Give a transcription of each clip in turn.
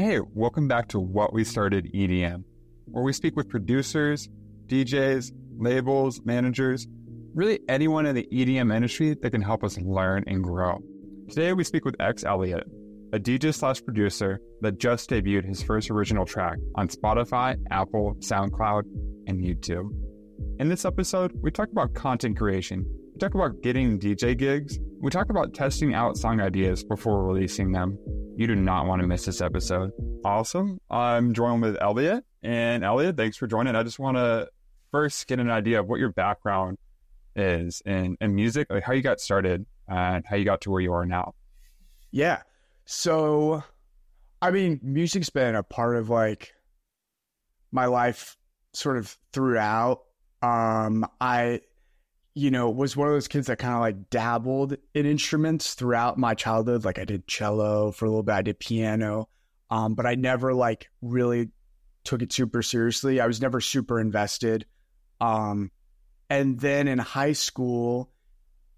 Hey, welcome back to What We Started EDM, where we speak with producers, DJs, labels, managers, really anyone in the EDM industry that can help us learn and grow. Today we speak with X Eliot, a DJ slash producer that just debuted his first original track on Spotify, Apple, SoundCloud, and YouTube. In this episode, we talk about content creation, we talk about getting DJ gigs, we talk about testing out song ideas before releasing them. You do not want to miss this episode. Awesome. I'm joined with Elliott. And Elliott, thanks for joining. I just want to first get an idea of what your background is in, in music, like how you got started and how you got to where you are now. Yeah. So, I mean, music's been a part of like my life sort of throughout. Um, I, you know, was one of those kids that kind of like dabbled in instruments throughout my childhood. Like I did cello for a little bit, I did piano, um, but I never like really took it super seriously. I was never super invested. Um, and then in high school,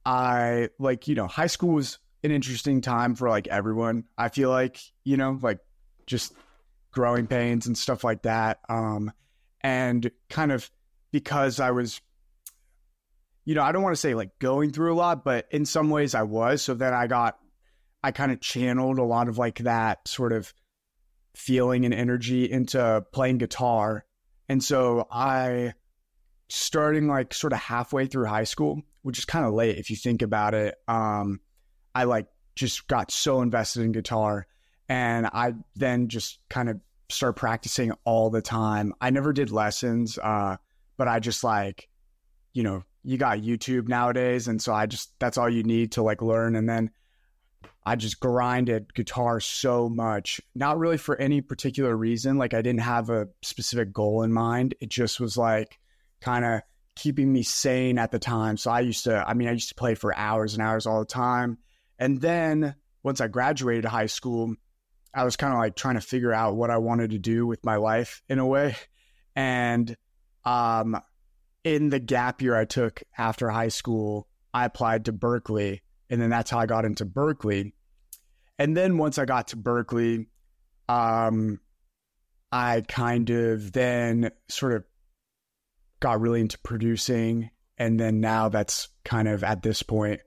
I like, you know, high school was an interesting time for like everyone. I feel like, you know, like just growing pains and stuff like that. Um, and kind of because I was, you know, I don't want to say like going through a lot, but in some ways I was. So then I got, I kind of channeled a lot of like that sort of feeling and energy into playing guitar. And so I, starting like sort of halfway through high school, which is kind of late if you think about it. Um, I like just got so invested in guitar and I then just kind of start practicing all the time. I never did lessons, uh, but I just like, you know, you got YouTube nowadays. And so I just, that's all you need to like learn. And then I just grinded guitar so much, not really for any particular reason. Like I didn't have a specific goal in mind. It just was like kind of keeping me sane at the time. So I used to, I mean, I used to play for hours and hours all the time. And then once I graduated high school, I was kind of like trying to figure out what I wanted to do with my life in a way. And um, in the gap year I took after high school, I applied to Berklee. And then that's how I got into Berklee. And then once I got to Berklee, um, I kind of then sort of got really into producing. And then now that's kind of at this point,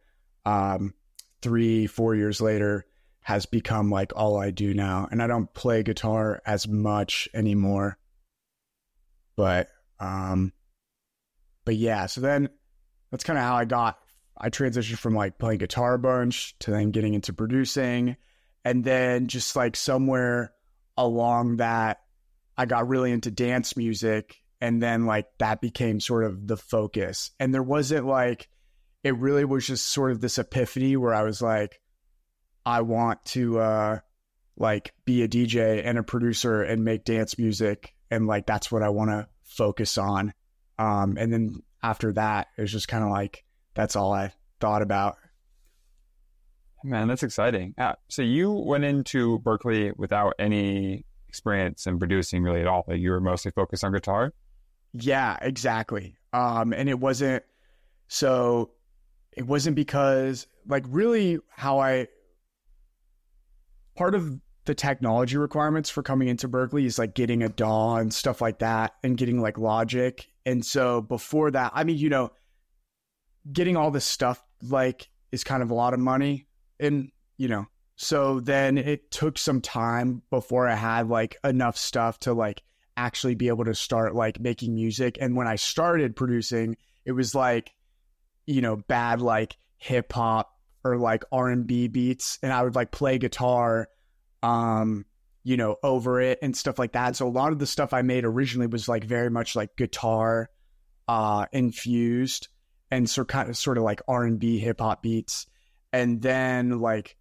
um, three, four years later, has become like all I do now. And I don't play guitar as much anymore. But um but yeah, so then that's kind of how I got I transitioned from like playing guitar a bunch to then getting into producing. And then just like somewhere along that, I got really into dance music. And then like that became sort of the focus. And there wasn't like, it really was just sort of this epiphany where I was like, I want to uh like be a DJ and a producer and make dance music and like that's what I want to focus on. Um and then after that it was just kind of like that's all I thought about. Man, that's exciting. Uh, so you went into Berklee without any experience in producing really at all. Like you were mostly focused on guitar. Yeah, exactly. Um, and it wasn't so. It wasn't because like really how I part of the technology requirements for coming into Berklee is like getting a DAW and stuff like that, and getting like Logic. And so before that, I mean, you know getting all this stuff like is kind of a lot of money. And you know so then it took some time before i had like enough stuff to like actually be able to start like making music. And when i started producing it was like you know bad like hip hop or like r&b beats. And i would like play guitar um you know over it and stuff like that so a lot of the stuff i made originally was like very much like guitar uh infused and sort kind of sort of like R and B hip hop beats. And then like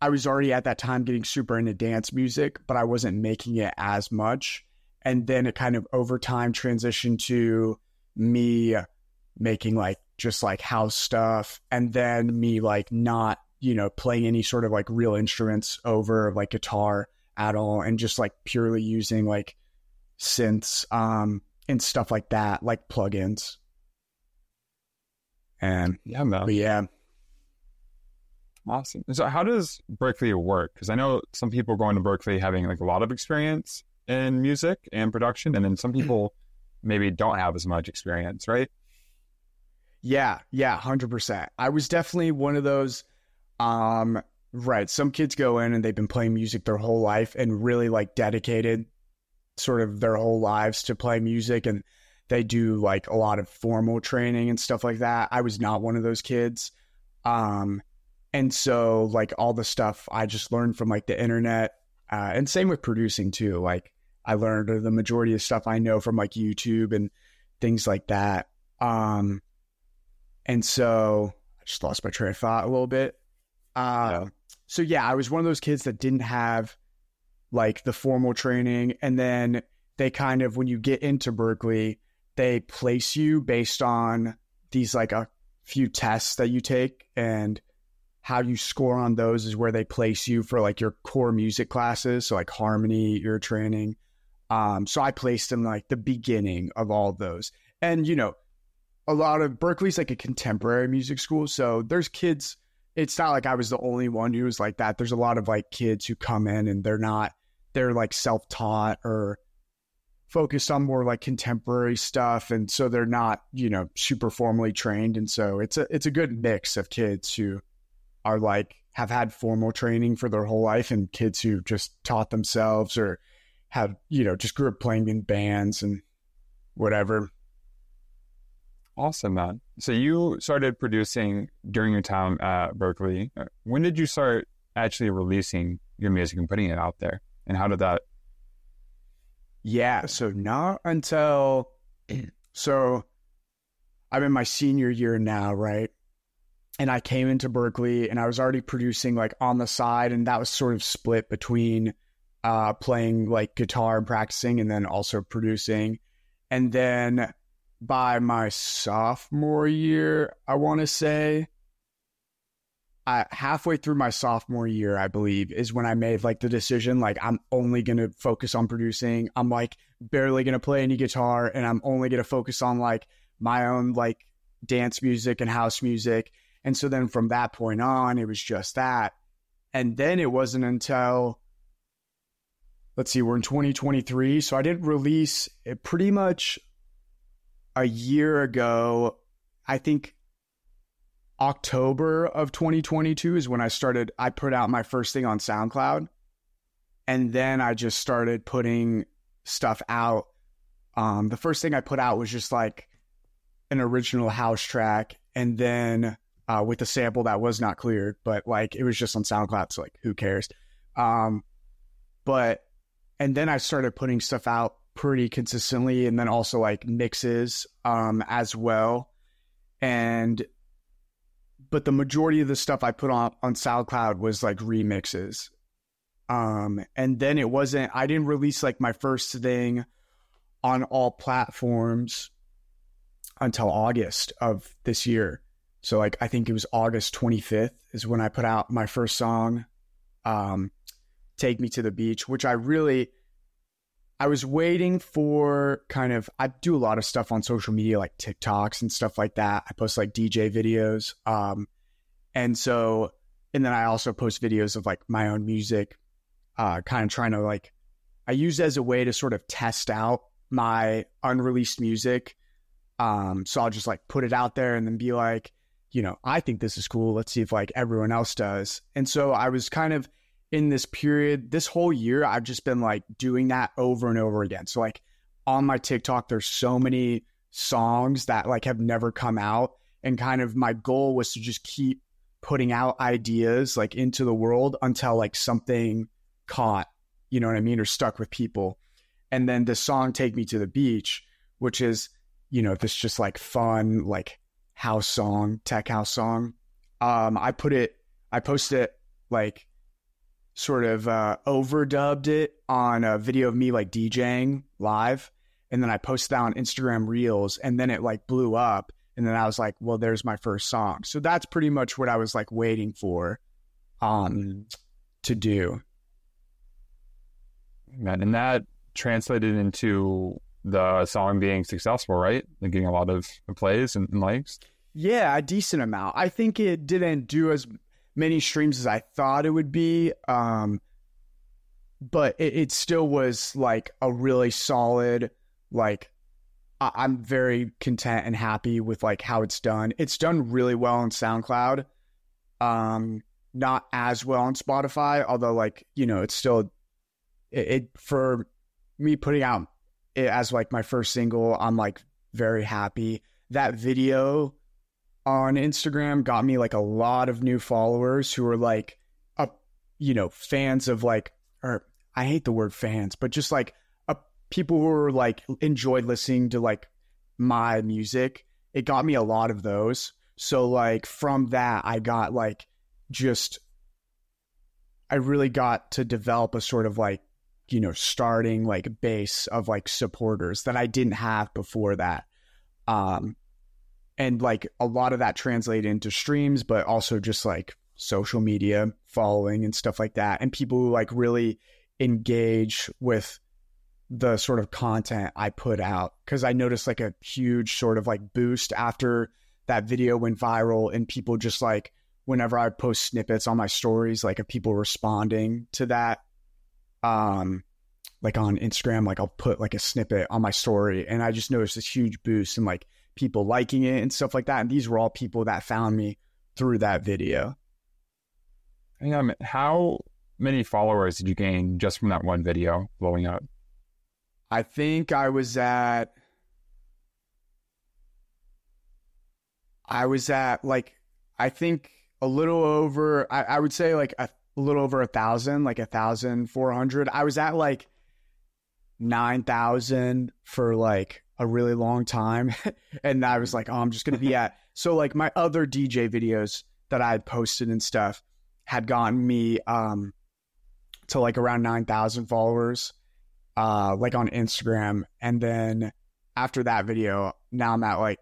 I was already at that time getting super into dance music, but I wasn't making it as much. And then it kind of over time transitioned to me making like just like house stuff and then me like not, you know, playing any sort of like real instruments over like guitar at all and just like purely using like synths um and stuff like that, like plugins. And yeah, man. But yeah. Awesome. So, how does Berklee work? Because I know some people going to Berklee having like a lot of experience in music and production, and then some people maybe don't have as much experience, right? Yeah, yeah, hundred percent. I was definitely one of those. Um, right. Some kids go in and they've been playing music their whole life and really like dedicated, sort of their whole lives to play music, and they do like a lot of formal training and stuff like that. I was not one of those kids. Um, and so like all the stuff I just learned from like the internet, uh, and same with producing too. Like I learned the majority of stuff I know from like YouTube and things like that. Um, and so I just lost my train of thought a little bit. Uh, yeah. So yeah, I was one of those kids that didn't have like the formal training, and then they kind of when you get into Berklee, they place you based on these like a few tests that you take. And how you score on those is where they place you for like your core music classes so like harmony ear training. Um so i placed in like the beginning of all of those. And you know a lot of berklee's like a contemporary music school. So there's kids it's not like i was the only one who was like that. There's a lot of like kids who come in and they're not they're like self-taught or focused on more like contemporary stuff. And so they're not you know super formally trained. And so it's a it's a good mix of kids who are like have had formal training for their whole life and kids who just taught themselves or have you know just grew up playing in bands and whatever awesome man so you started producing during your time at berklee uh, when did you start actually releasing your music and putting it out there and how did that yeah. So not until so I'm in my senior year now, right? And I came into Berklee and I was already producing like on the side, and that was sort of split between uh, playing like guitar and practicing and then also producing. And then by my sophomore year, I want to say, uh, halfway through my sophomore year, I believe, is when I made like the decision, like I'm only to focus on producing. I'm like barely to play any guitar and I'm only to focus on like my own like dance music and house music. And so then from that point on, it was just that. And then it wasn't until, let's see, we're in 2023. So I didn't release it pretty much a year ago. I think October of 2022 is when I started. I put out my first thing on SoundCloud, and then I just started putting stuff out. Um, the first thing I put out was just like an original house track, and then uh, with a sample that was not cleared, but like it was just on SoundCloud, so like who cares? Um, but and then I started putting stuff out pretty consistently, and then also like mixes um, as well, and but the majority of the stuff I put on on SoundCloud was like remixes. Um, and then it wasn't. I didn't release like my first thing on all platforms until August of this year. So like I think it was August 25th is when I put out my first song, um, "Take Me to the Beach," which I really I was waiting for kind of I do a lot of stuff on social media like TikToks and stuff like that. I post like DJ videos. Um and so and then I also post videos of like my own music uh kind of trying to like I use it as a way to sort of test out my unreleased music. Um so I'll just like put it out there and then be like, you know, I think this is cool. Let's see if like everyone else does. And so I was kind of in this period, this whole year, I've just been like doing that over and over again. So like on my TikTok, there's so many songs that like have never come out. And kind of my goal was to just keep putting out ideas like into the world until like something caught, you know what I mean, or stuck with people. And then the song Take Me to the Beach, which is, you know, this just like fun, like house song, tech house song. Um, I put it, I posted it like sort of uh, overdubbed it on a video of me like DJing live. And then I posted that on Instagram Reels and then it like blew up. And then I was like, well, there's my first song. So that's pretty much what I was like waiting for um, to do. Man, and that translated into the song being successful, right? Like getting a lot of plays and, and likes. Yeah, a decent amount. I think it didn't do as many streams as I thought it would be. Um, but it, it still was like a really solid, like, I, I'm very content and happy with like how it's done. It's done really well on SoundCloud. Um, not as well on Spotify, although like, you know, it's still it, it for me putting out it as like my first single, I'm like very happy. That video on Instagram got me like a lot of new followers who are like a you know, fans of like or I hate the word fans, but just like a people who are like enjoyed listening to like my music. It got me a lot of those. So like from that I got like just I really got to develop a sort of like you know starting like base of like supporters that I didn't have before that. Um and like a lot of that translated into streams but also just like social media following and stuff like that. And people who like really engage with the sort of content I put out. Cuz I noticed like a huge sort of like boost after that video went viral and people just like whenever I post snippets on my stories like of people responding to that um like on Instagram, like I'll put like a snippet on my story. And I just noticed this huge boost and like people liking it and stuff like that. And these were all people that found me through that video. Hang on, how many followers did you gain just from that one video blowing up? I think I was at I was at like I think a little over I, I would say like a a little over a thousand, like a thousand four hundred. I was at like nine thousand for like a really long time, and I was like, oh, I'm just gonna be at. So like my other DJ videos that I had posted and stuff had gotten me um to like around nine thousand followers, uh, like on Instagram, and then after that video, now I'm at like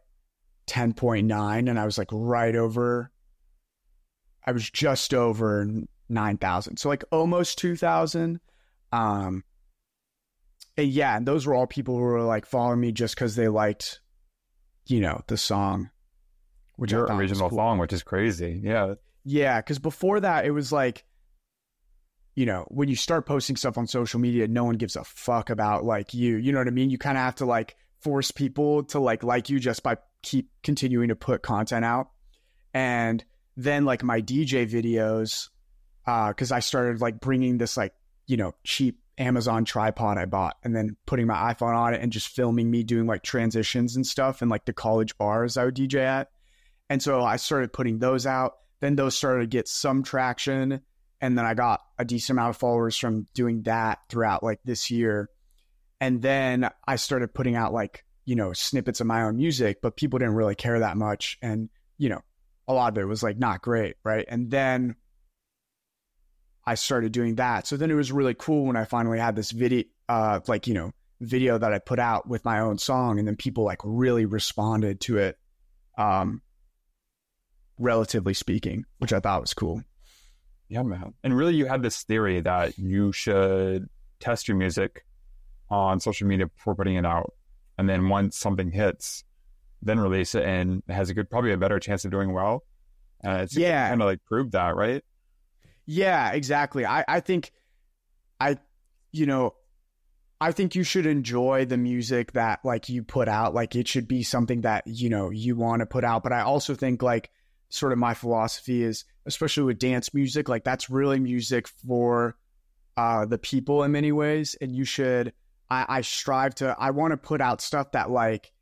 ten point nine, and I was like right over. I was just over 9,000. So like almost 2,000. Um, yeah, and those were all people who were like following me just because they liked, you know, the song. Which Your original cool. song, which is crazy. Yeah. Yeah. Cause before that, it was like, you know, when you start posting stuff on social media, no one gives a fuck about like you. You know what I mean? You kind of have to like force people to like like you just by keep continuing to put content out. And then like my DJ videos, because uh, I started like bringing this like you know cheap Amazon tripod I bought and then putting my iPhone on it and just filming me doing like transitions and stuff and like the college bars I would DJ at. And so I started putting those out. Then those started to get some traction. And then I got a decent amount of followers from doing that throughout like this year. And then I started putting out like, you know, snippets of my own music, but people didn't really care that much. And, you know, a lot of it was like not great. Right. And then I started doing that. So then it was really cool when I finally had this video, uh, like, you know, video that I put out with my own song. And then people like really responded to it, um, relatively speaking, which I thought was cool. Yeah, man. And really, you had this theory that you should test your music on social media before putting it out. And then once something hits, then release it and it has a good, probably a better chance of doing well. And it's yeah. kind of like proved that, right? Yeah, exactly. I, I think I you know, I think you should enjoy the music that like you put out. Like it should be something that, you know, you want to put out. But I also think like sort of my philosophy is, especially with dance music, like that's really music for uh the people in many ways. And you should I, I strive to I want to put out stuff that like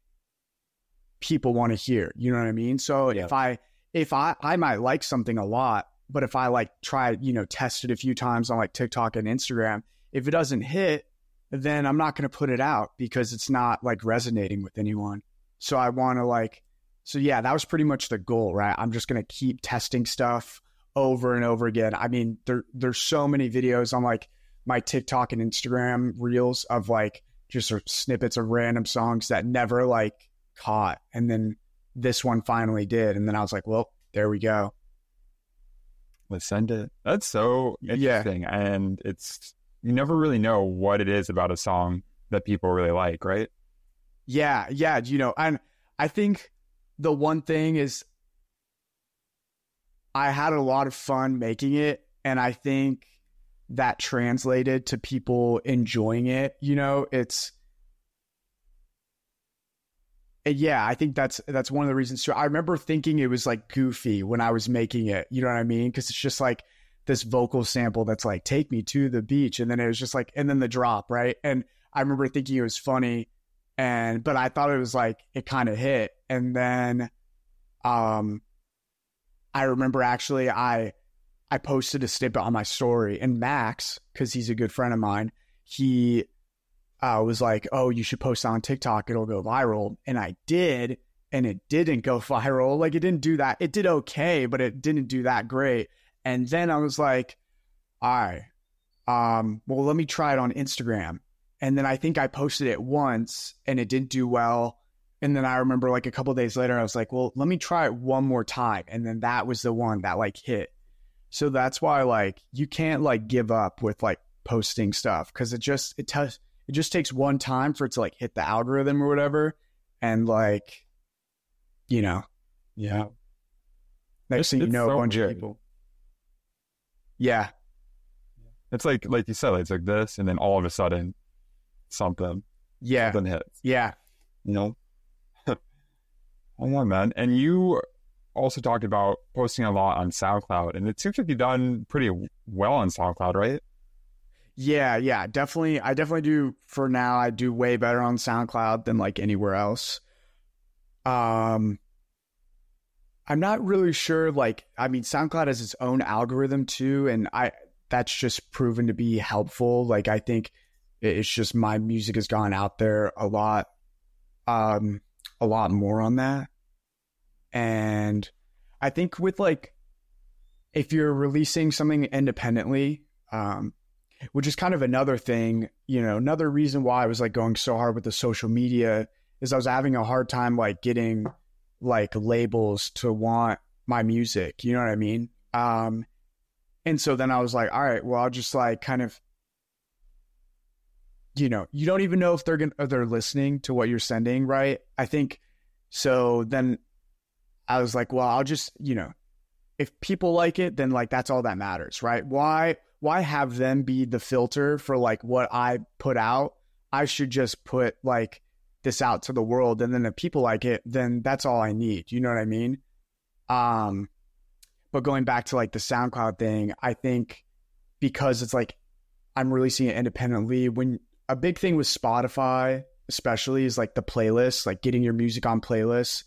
people want to hear. You know what I mean? So yeah. if I if I I might like something a lot, but if I like try, you know, test it a few times on like TikTok and Instagram, if it doesn't hit, then I'm not going to put it out because it's not like resonating with anyone. So I want to like, so yeah, that was pretty much the goal, right? I'm just going to keep testing stuff over and over again. I mean, there there's so many videos on like my TikTok and Instagram reels of like just sort of snippets of random songs that never like caught, and then this one finally did, and then I was like, well, there we go let's send it. That's so interesting. Yeah. And it's, you never really know what it is about a song that people really like, right? Yeah. Yeah. You know, and I think the one thing is, I had a lot of fun making it. And I think that translated to people enjoying it. You know, it's, yeah, I think that's that's one of the reasons too. I remember thinking it was like goofy when I was making it. You know what I mean? Because it's just like this vocal sample that's like "Take me to the beach," and then it was just like, and then the drop, right? And I remember thinking it was funny, and but I thought it was like it kind of hit, and then, um, I remember actually I I posted a snippet on my story, and Max, because he's a good friend of mine, he uh, was like, "Oh, you should post on TikTok; it'll go viral." And I did, and it didn't go viral. Like it didn't do that. It did okay, but it didn't do that great. And then I was like, "All right, um, well, let me try it on Instagram." And then I think I posted it once, and it didn't do well. And then I remember like a couple days later, I was like, "Well, let me try it one more time." And then that was the one that like hit. So that's why like you can't like give up with like posting stuff because it just it does it just takes one time for it to like hit the algorithm or whatever and like you know Yeah. next It's- thing you know so a bunch of people yeah It's like like you said, it's like this, and then all of a sudden, something yeah something hits. yeah You know. Know, man. And you also talked about posting a lot on SoundCloud, and it seems like you've done pretty well on SoundCloud, right? Yeah yeah definitely i definitely do for now i do way better on soundcloud than like anywhere else. Um i'm not really sure like i mean soundcloud has its own algorithm too and i that's just proven to be helpful. Like i think it's just my music has gone out there a lot um a lot more on that. And i think with like if you're releasing something independently um which is kind of another thing, you know, another reason why I was like going so hard with the social media is I was having a hard time like getting like labels to want my music, you know what I mean? Um and so then I was like, all right, well, I'll just like kind of you know, you don't even know if they're to they're listening to what you're sending, right? I think so then I was like, well, I'll just, you know, if people like it, then like that's all that matters, right? Why why have them be the filter for like what I put out? I should just put like this out to the world and then if people like it, then that's all I need. You know what I mean? Um but going back to like the SoundCloud thing, I think because it's like I'm releasing it independently when a big thing with Spotify especially is like the playlist, like getting your music on playlists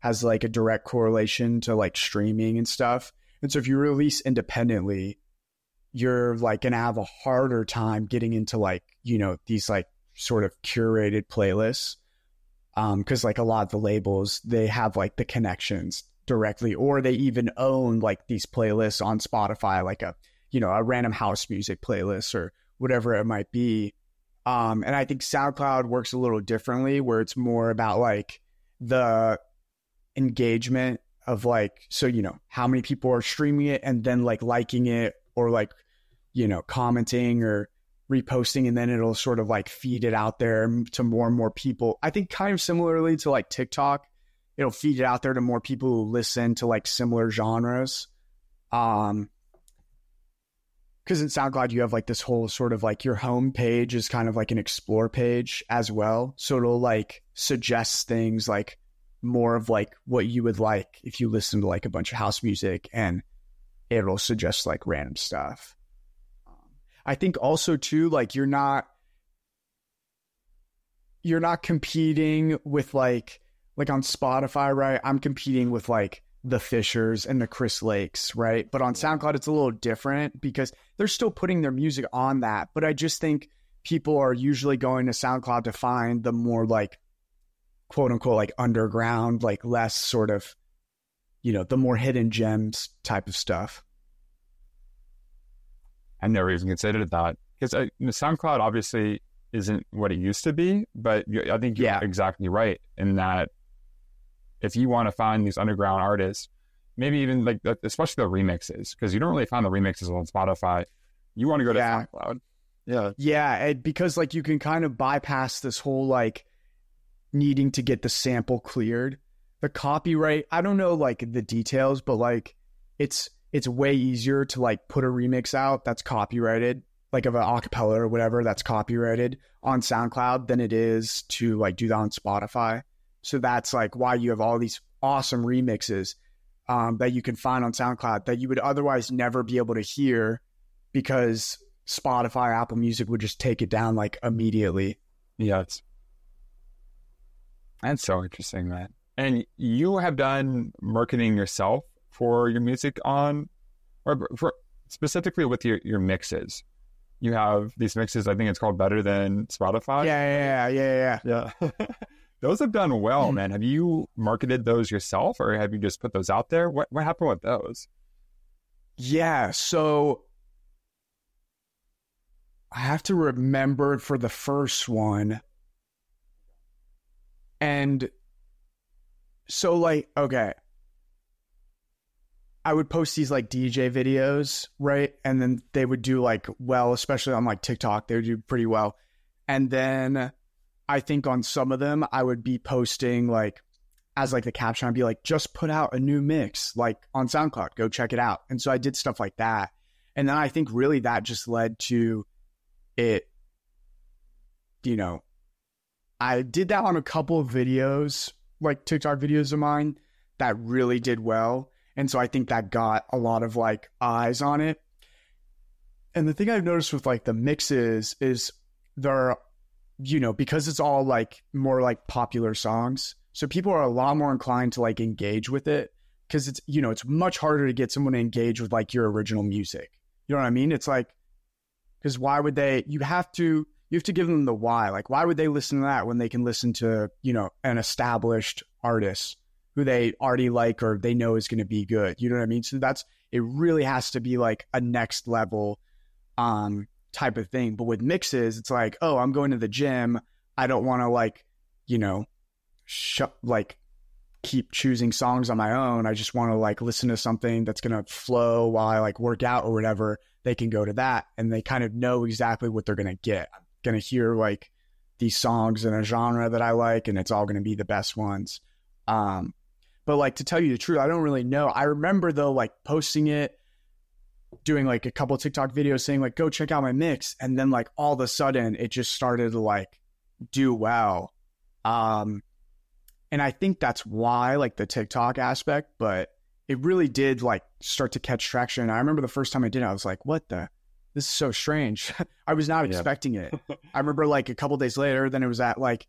has like a direct correlation to like streaming and stuff. And so if you release independently, you're like gonna have a harder time getting into like, you know, these like sort of curated playlists. Um, because like a lot of the labels, they have like the connections directly, or they even own like these playlists on Spotify, like a you know, a random house music playlist or whatever it might be. Um, and I think SoundCloud works a little differently where it's more about like the engagement of like so you know how many people are streaming it and then like liking it or like you know commenting or reposting and then it'll sort of like feed it out there to more and more people i think kind of similarly to like tiktok it'll feed it out there to more people who listen to like similar genres um because in SoundCloud you have like this whole sort of like your home page is kind of like an explore page as well. So it'll like suggest things like more of like what you would like if you listen to like a bunch of house music and it'll suggest like random stuff. Um, I think also too like you're not you're not competing with like like on Spotify, right? I'm competing with like the Fishers and the Chris Lakes, right? But on SoundCloud, it's a little different because they're still putting their music on that. But I just think people are usually going to SoundCloud to find the more like quote unquote like underground, like less sort of, you know, the more hidden gems type of stuff. I never even considered that because uh, SoundCloud obviously isn't what it used to be, but you, I think you're Yeah. exactly right in that if you want to find these underground artists, maybe even like especially the remixes, because you don't really find the remixes on Spotify. You want to go to Yeah. SoundCloud. Yeah. Yeah, it, because like you can kind of bypass this whole like needing to get the sample cleared. The copyright, I don't know like the details, but like it's it's way easier to like put a remix out that's copyrighted, like of an acapella or whatever that's copyrighted on SoundCloud than it is to like do that on Spotify. So that's like why you have all these awesome remixes um, that you can find on SoundCloud that you would otherwise never be able to hear because Spotify, Apple Music would just take it down like immediately. Yes. That's so interesting, man. And you have done marketing yourself for your music on, or for specifically with your, your mixes. You have these mixes. I think it's called Better Than Spotify. Yeah, yeah, yeah, yeah, yeah. those have done well, hmm. man. Have you marketed those yourself, or have you just put those out there? What what happened with those? Yeah, so I have to remember for the first one. And so, like, okay, I would post these like DJ videos, right? And then they would do like well, especially on like TikTok, they would do pretty well. And then I think on some of them, I would be posting like as like the caption, I'd be like, just put out a new mix, like on SoundCloud, go check it out. And so I did stuff like that. And then I think really that just led to it, you know, I did that on a couple of videos, like TikTok videos of mine that really did well. And so I think that got a lot of like eyes on it. And the thing I've noticed with like the mixes is there, you know, because it's all like more like popular songs. So people are a lot more inclined to like engage with it because it's, you know, it's much harder to get someone to engage with like your original music. You know what I mean? It's like, because why would they, you have to, you have to give them the why. Like, why would they listen to that when they can listen to, you know, an established artist? who they already like or they know is going to be good. You know what I mean? So that's it really has to be like a next level um type of thing. But with mixes, it's like, oh, I'm going to the gym. I don't want to like, you know, sh- like keep choosing songs on my own. I just want to like listen to something that's going to flow while I like work out or whatever. They can go to that and they kind of know exactly what they're going to get. Going to hear like these songs in a genre that I like and it's all going to be the best ones. Um, but like to tell you the truth, I don't really know. I remember though, like posting it, doing like a couple TikTok videos saying like, go check out my mix. And then like all of a sudden it just started to like do well. Um, and I think that's why like the TikTok aspect, but it really did like start to catch traction. I remember the first time I did it, I was like, what the? This is so strange. I was not expecting it. I remember like a couple days later, then it was at like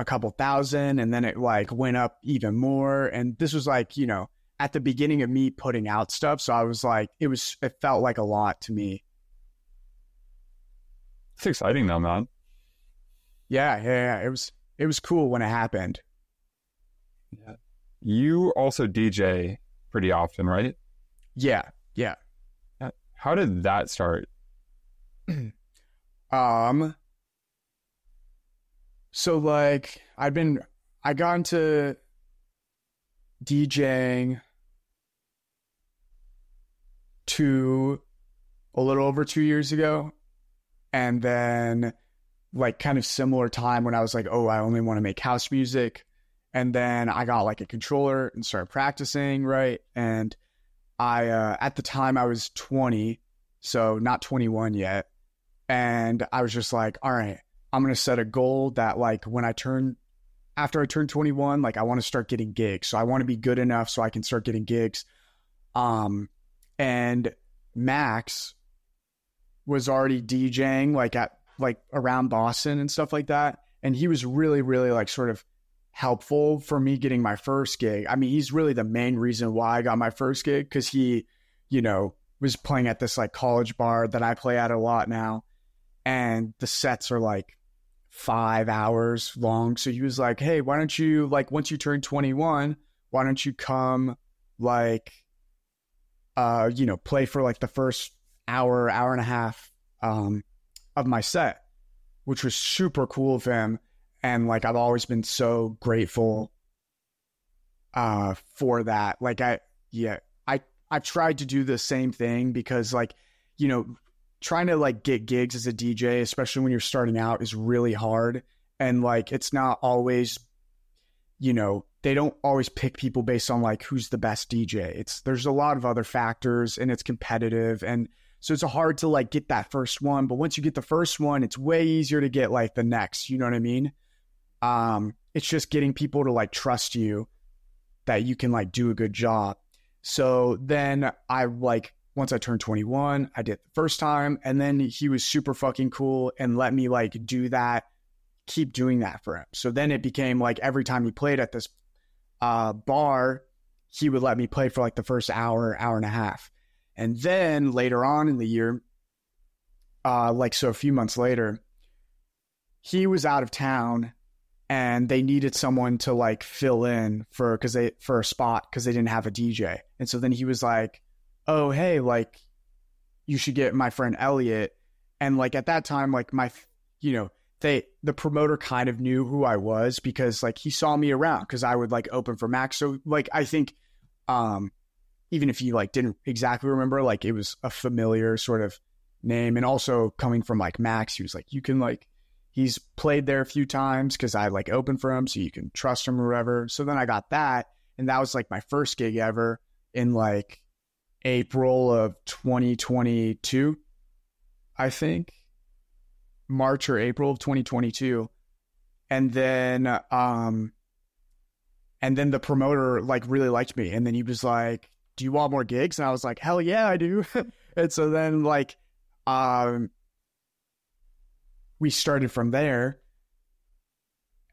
a couple thousand and then it like went up even more and this was like you know at the beginning of me putting out stuff so i was like it was it felt like a lot to me. It's exciting though man. Yeah yeah, yeah. it was it was cool when it happened. Yeah. You also dj pretty often right? Yeah yeah how did that start um so like I've been I got into DJing two a little over two years ago. And then like kind of similar time when I was like, oh, I only want to make house music. And then I got like a controller and started practicing, right? And I uh at the time I was 20, so not 21 yet. And I was just like, all right, I'm to set a goal that like when I turn after I turn 21, like I want to start getting gigs. So I want to be good enough so I can start getting gigs. Um and Max was already DJing like at like around Boston and stuff like that and he was really really like sort of helpful for me getting my first gig. I mean, he's really the main reason why I got my first gig cuz he, you know, was playing at this like college bar that I play at a lot now and the sets are like five hours long. So he was like, Hey, why don't you like once you turn 21, why don't you come like uh, you know, play for like the first hour, hour and a half um of my set, which was super cool of him. And like I've always been so grateful uh for that. Like I yeah, I I tried to do the same thing because like, you know, trying to like get gigs as a DJ, especially when you're starting out, is really hard. And like, it's not always, you know, they don't always pick people based on like who's the best DJ. It's there's a lot of other factors and it's competitive and so it's hard to like get that first one, but once you get the first one, it's way easier to get like the next, you know what I mean? Um it's just getting people to like trust you that you can like do a good job. So then I like once I turned 21, I did the first time and then he was super fucking cool and let me like do that keep doing that for him. So then it became like every time he played at this uh, bar, he would let me play for like the first hour, hour and a half. And then later on in the year, uh, like so a few months later, he was out of town and they needed someone to like fill in for because they for a spot because they didn't have a DJ. And so then he was like, "Oh, hey, like you should get my friend Elliot." And like at that time, like my, you know, they the promoter kind of knew who I was because like he saw me around because I would like open for Max. So like I think um even if he like didn't exactly remember, like it was a familiar sort of name. And also coming from like Max, he was like, you can like he's played there a few times because I like opened for him, so you can trust him or whatever. So then I got that, and that was like my first gig ever in like April of 2022, I think. March or April of 2022. And then um and then the promoter like really liked me and then he was like, "Do you want more gigs?" And I was like, "Hell yeah, I do." and so then like um we started from there.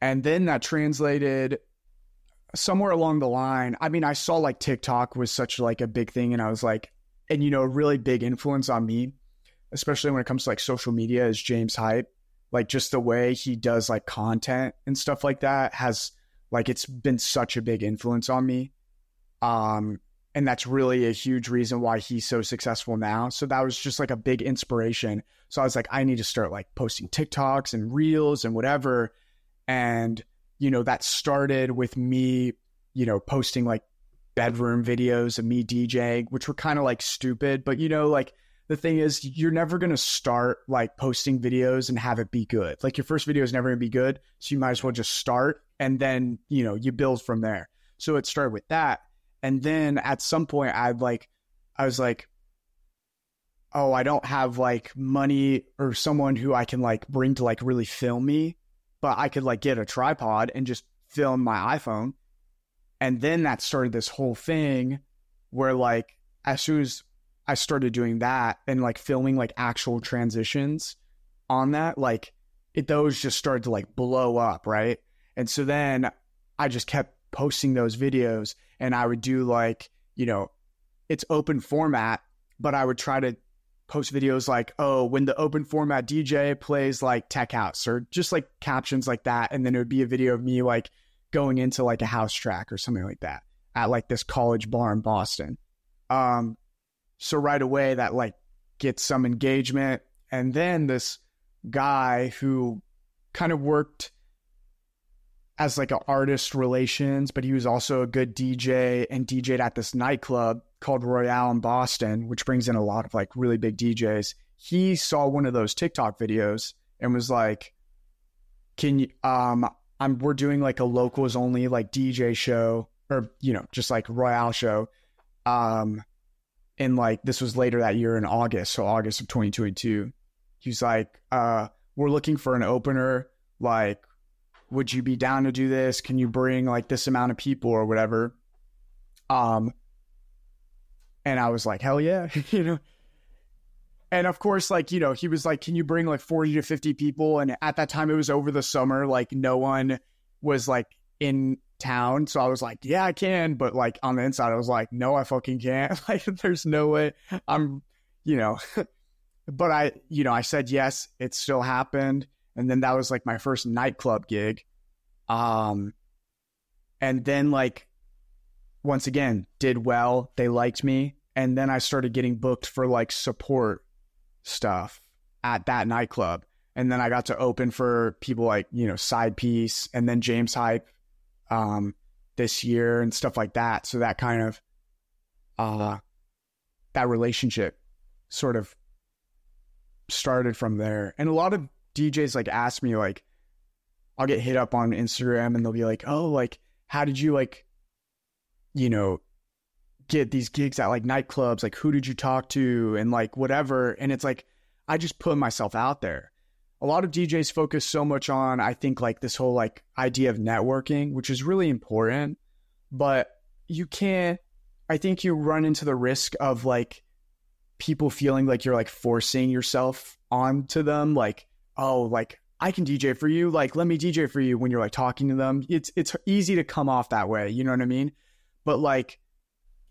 And then that translated somewhere along the line. I mean, I saw like TikTok was such like a big thing and I was like and you know, a really big influence on me especially when it comes to like social media, is James Hype. Like just the way he does like content and stuff like that has like it's been such a big influence on me. Um, and that's really a huge reason why he's so successful now. So that was just like a big inspiration. So I was like, I need to start like posting TikToks and reels and whatever. And, you know, that started with me, you know, posting like bedroom videos of me DJing, which were kind of like stupid, but you know, like the thing is you're never going to start like posting videos and have it be good. Like your first video is never going to be good, so you might as well just start and then, you know, you build from there. So it started with that. And then at some point I'd like I was like oh, I don't have like money or someone who I can like bring to like really film me, but I could like get a tripod and just film my iPhone. And then that started this whole thing where like as soon as I started doing that and like filming like actual transitions on that, like it those just started to like blow up, right? And so then I just kept posting those videos and I would do like, you know, it's open format, but I would try to post videos like, oh, when the open format DJ plays like tech house or just like captions like that. And then it would be a video of me like going into like a house track or something like that at like this college bar in Boston. Um, so right away that like gets some engagement. And then this guy who kind of worked as like an artist relations, but he was also a good DJ and DJed at this nightclub called Royale in Boston, which brings in a lot of like really big DJs. He saw one of those TikTok videos and was like, "Can you um I'm we're doing like a locals only like DJ show or you know, just like Royale show. Um and like this was later that year in August, so August of 2022. He's like, uh, we're looking for an opener. Like, would you be down to do this? Can you bring like this amount of people or whatever? Um, and I was like, hell yeah, you know. And of course, like, you know, he was like, can you bring like 40 to 50 people? And at that time, it was over the summer. Like, no one was like in town. So I was like, yeah, I can. But like on the inside, I was like, no, I fucking can't. like, there's no way I'm, you know, but I, you know, I said yes. It still happened. And then that was like my first nightclub gig. Um, and then like, once again, did well. They liked me. And then I started getting booked for like support stuff at that nightclub. And then I got to open for people like, you know, Sidepiece and then James Hype um, this year and stuff like that. So that kind of uh, that relationship sort of started from there. And a lot of DJs like ask me like I'll get hit up on Instagram and they'll be like, "Oh, like how did you like, you know, get these gigs at like nightclubs? Like, who did you talk to and like whatever? And it's like, I just put myself out there. A lot of DJs focus so much on, I think, like this whole like idea of networking, which is really important, but you can't, I think you run into the risk of like people feeling like you're like forcing yourself onto them. Like, oh, like I can DJ for you. Like, let me DJ for you when you're like talking to them. It's, it's easy to come off that way. You know what I mean? But like,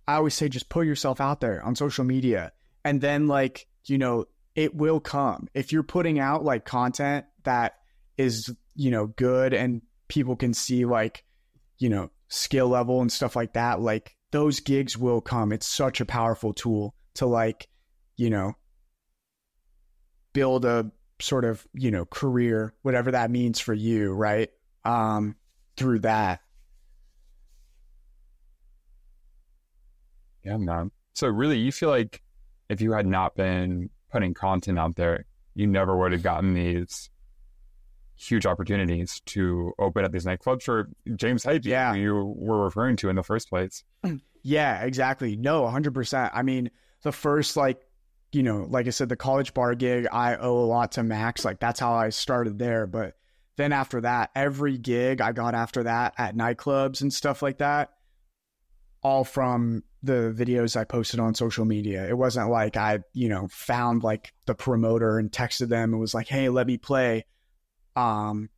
I always say just put yourself out there on social media and then like, you know, it will come. If you're putting out like content that is, you know, good and people can see like, you know, skill level and stuff like that, like those gigs will come. It's such a powerful tool to like, you know, build a sort of, you know, career, whatever that means for you, right? Um, through that. Yeah, man. So really, you feel like if you had not been putting content out there, you never would have gotten these huge opportunities to open up these nightclubs for James Hype, yeah. you were referring to in the first place. Yeah, exactly. No, 100%. I mean, the first, like, you know, like I said, the college bar gig, I owe a lot to Max. Like, that's how I started there. But then after that, every gig I got after that at nightclubs and stuff like that, all from the videos I posted on social media. It wasn't like I, you know, found like the promoter and texted them and was like, "Hey, let me play." Um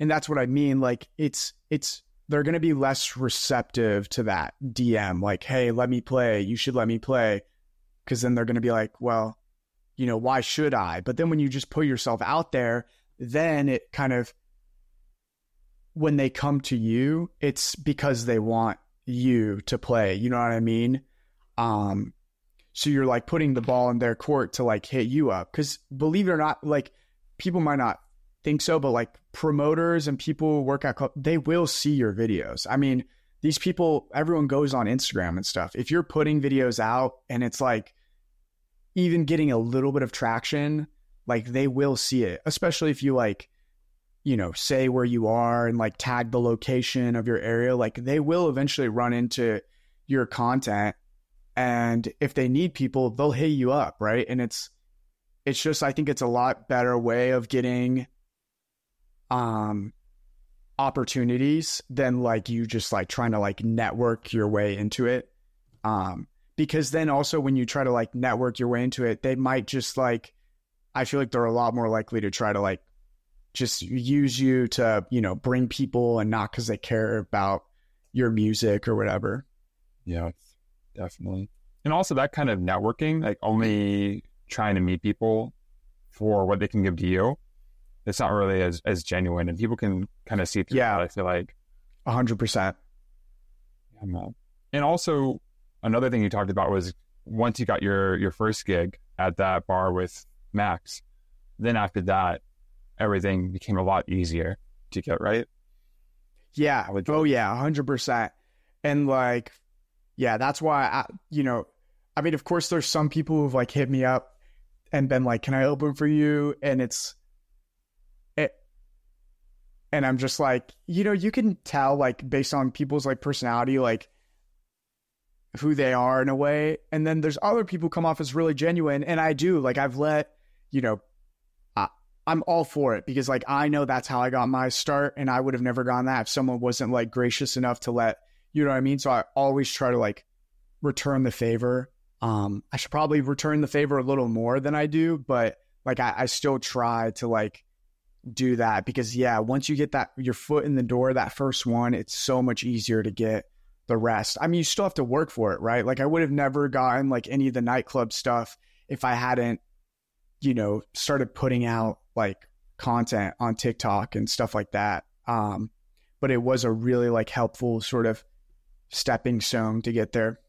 and that's what I mean like it's it's they're going to be less receptive to that DM like, "Hey, let me play. You should let me play." Cuz then they're going to be like, "Well, you know, why should I?" But then when you just put yourself out there, then it kind of when they come to you, it's because they want you to play. You know what I mean? Um, so you're like putting the ball in their court to like hit you up. Cause believe it or not, like people might not think so, but like promoters and people who work at club, they will see your videos. I mean, these people, everyone goes on Instagram and stuff. If you're putting videos out and it's like even getting a little bit of traction, like they will see it, especially if you like you know, say where you are and like tag the location of your area, like they will eventually run into your content. And if they need people, they'll hit you up, right? And it's it's just I think it's a lot better way of getting um opportunities than like you just like trying to like network your way into it. Um because then also when you try to like network your way into it, they might just like I feel like they're a lot more likely to try to like just use you to, you know, bring people and not because they care about your music or whatever. Yeah, definitely. And also that kind of networking, like only trying to meet people for what they can give to you, it's not really as, as genuine and people can kind of see through yeah. that, I feel like. A hundred percent. Yeah. And also another thing you talked about was once you got your, your first gig at that bar with Max, then after that, everything became a lot easier to get right. Yeah. Oh yeah, hundred percent. And like, yeah, that's why I, you know, I mean, of course, there's some people who've like hit me up and been like, "Can I open for you?" And it's, it, and I'm just like, you know, you can tell like based on people's like personality, like who they are in a way. And then there's other people come off as really genuine, and I do like I've let you know I'm all for it because like I know that's how I got my start and I would have never gone that if someone wasn't like gracious enough to let you know what I mean? So I always try to like return the favor. Um I should probably return the favor a little more than I do, but like I, I still try to like do that because yeah, once you get that your foot in the door, that first one, it's so much easier to get the rest. I mean, you still have to work for it, right? Like I would have never gotten like any of the nightclub stuff if I hadn't, you know, started putting out like content on TikTok and stuff like that. Um, but it was a really like helpful sort of stepping stone to get there.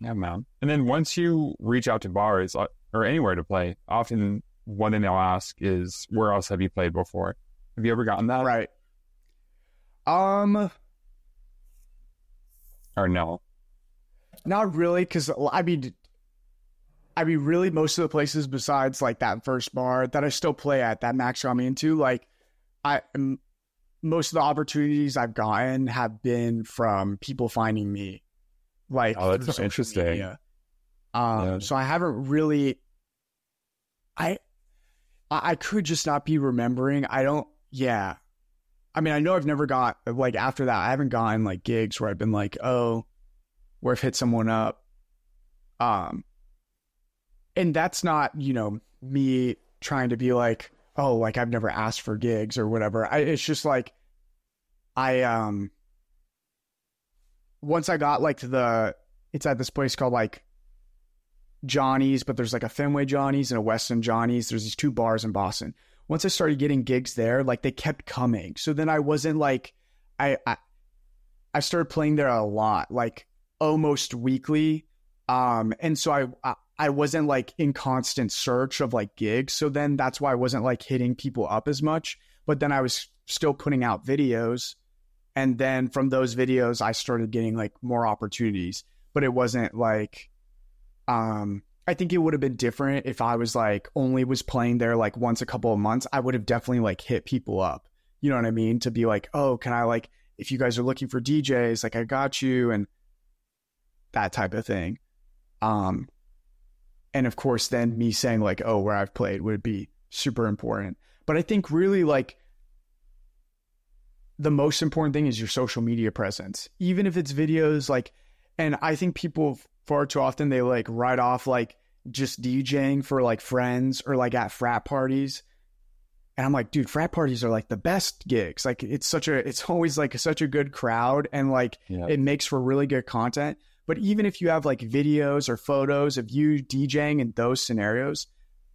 Yeah, man. And then once you reach out to bars uh, or anywhere to play, often one thing they'll ask is, "Where else have you played before?" Have you ever gotten that? Right. Um. Or no? Not really, because I mean, I mean, really, most of the places besides like that first bar that I still play at, that Max got me into, like, I am. most of the opportunities I've gotten have been from people finding me. Like, Oh, that's through so social interesting. media. Um, Yeah. so I haven't really. I I could just not be remembering. I don't. Yeah, I mean, I know I've never got like after that. I haven't gotten like gigs where I've been like, oh, where I've hit someone up. Um, and that's not you know me trying to be like, oh, like I've never asked for gigs or whatever. I, it's just like, I um. Once I got like to the, it's at this place called like Johnny's, but there's like a Fenway Johnny's and a Weston Johnny's. There's these two bars in Boston. Once I started getting gigs there, like they kept coming. So then I wasn't like I I, I started playing there a lot, like almost weekly. Um and so I, I I wasn't like in constant search of like gigs. So then that's why I wasn't like hitting people up as much. But then I was still putting out videos. And then from those videos I started getting like more opportunities. But it wasn't like um, I think it would have been different if I was like only was playing there like once a couple of months. I would have definitely like hit people up. You know what I mean? To be like, oh, can I like if you guys are looking for DJs, like I got you and that type of thing. Um and of course then me saying like, oh, where I've played would be super important. But I think really like the most important thing is your social media presence. Even if it's videos like and I think people far too often they like write off like just DJing for like friends or like at frat parties. And I'm like, dude, frat parties are like the best gigs. Like it's such a it's always like such a good crowd and like Yeah. it makes for really good content. But even if you have like videos or photos of you DJing in those scenarios,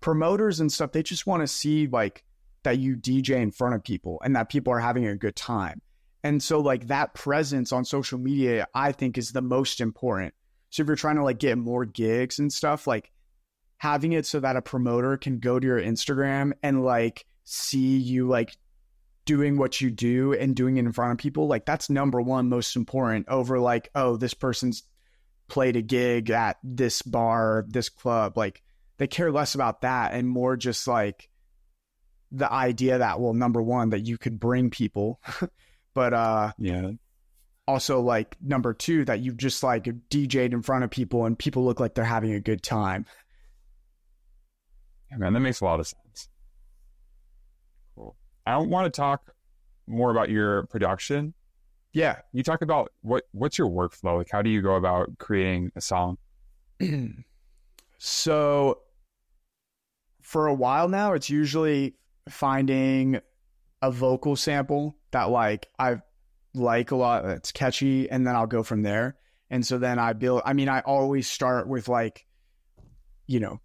promoters and stuff, they just want to see like that you DJ in front of people and that people are having a good time. And so like that presence on social media, I think is the most important. So if you're trying to like get more gigs and stuff, like having it so that a promoter can go to your Instagram and like see you like doing what you do and doing it in front of people, like that's number one most important over like, oh, this person's played a gig at this bar, this club. Like they care less about that and more just like the idea that, well, number one, that you could bring people. but uh Yeah. Also like number two that you've just like DJ'd in front of people and people look like they're having a good time. Yeah, man, that makes a lot of sense. Cool. I want to talk more about your production. Yeah. You talk about what what's your workflow? Like how do you go about creating a song? so for a while now, it's usually finding a vocal sample that like I like a lot, it's catchy, and then I'll go from there. And so then I build. I mean, I always start with like, you know,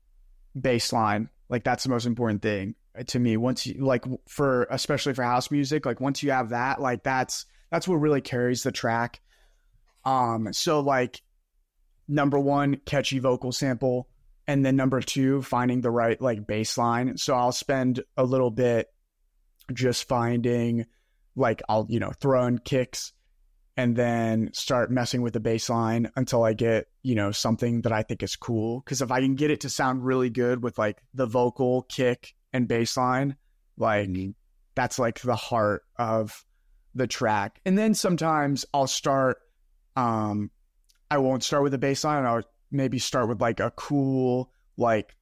baseline. Like that's the most important thing to me. Once you like for especially for house music, like once you have that, like that's that's what really carries the track. Um, so like number one, catchy vocal sample, and then number two, finding the right like bass line. So I'll spend a little bit just finding like I'll, you know, throw in kicks and then start messing with the bass line until I get, you know, something that I think is cool. Cause if I can get it to sound really good with like the vocal, kick, and bass line, like that's like the heart of the track. And then sometimes I'll start um I won't start with a bass line, I'll maybe start with like a cool, like,